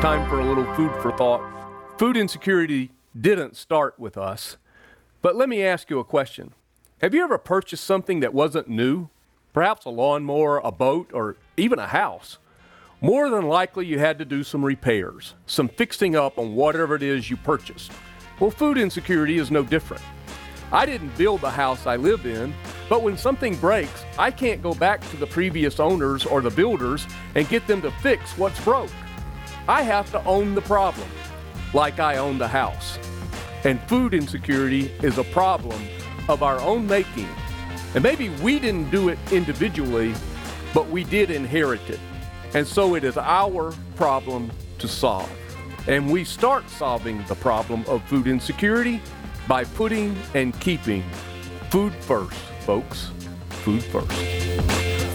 Time for a little food for thought. Food insecurity didn't start with us, but let me ask you a question. Have you ever purchased something that wasn't new? Perhaps a lawnmower, a boat, or even a house? More than likely, you had to do some repairs, some fixing up on whatever it is you purchased. Well, food insecurity is no different. I didn't build the house I live in, but when something breaks, I can't go back to the previous owners or the builders and get them to fix what's broke. I have to own the problem, like I own the house. And food insecurity is a problem of our own making. And maybe we didn't do it individually, but we did inherit it. And so it is our problem to solve. And we start solving the problem of food insecurity by putting and keeping food first, folks. Food first.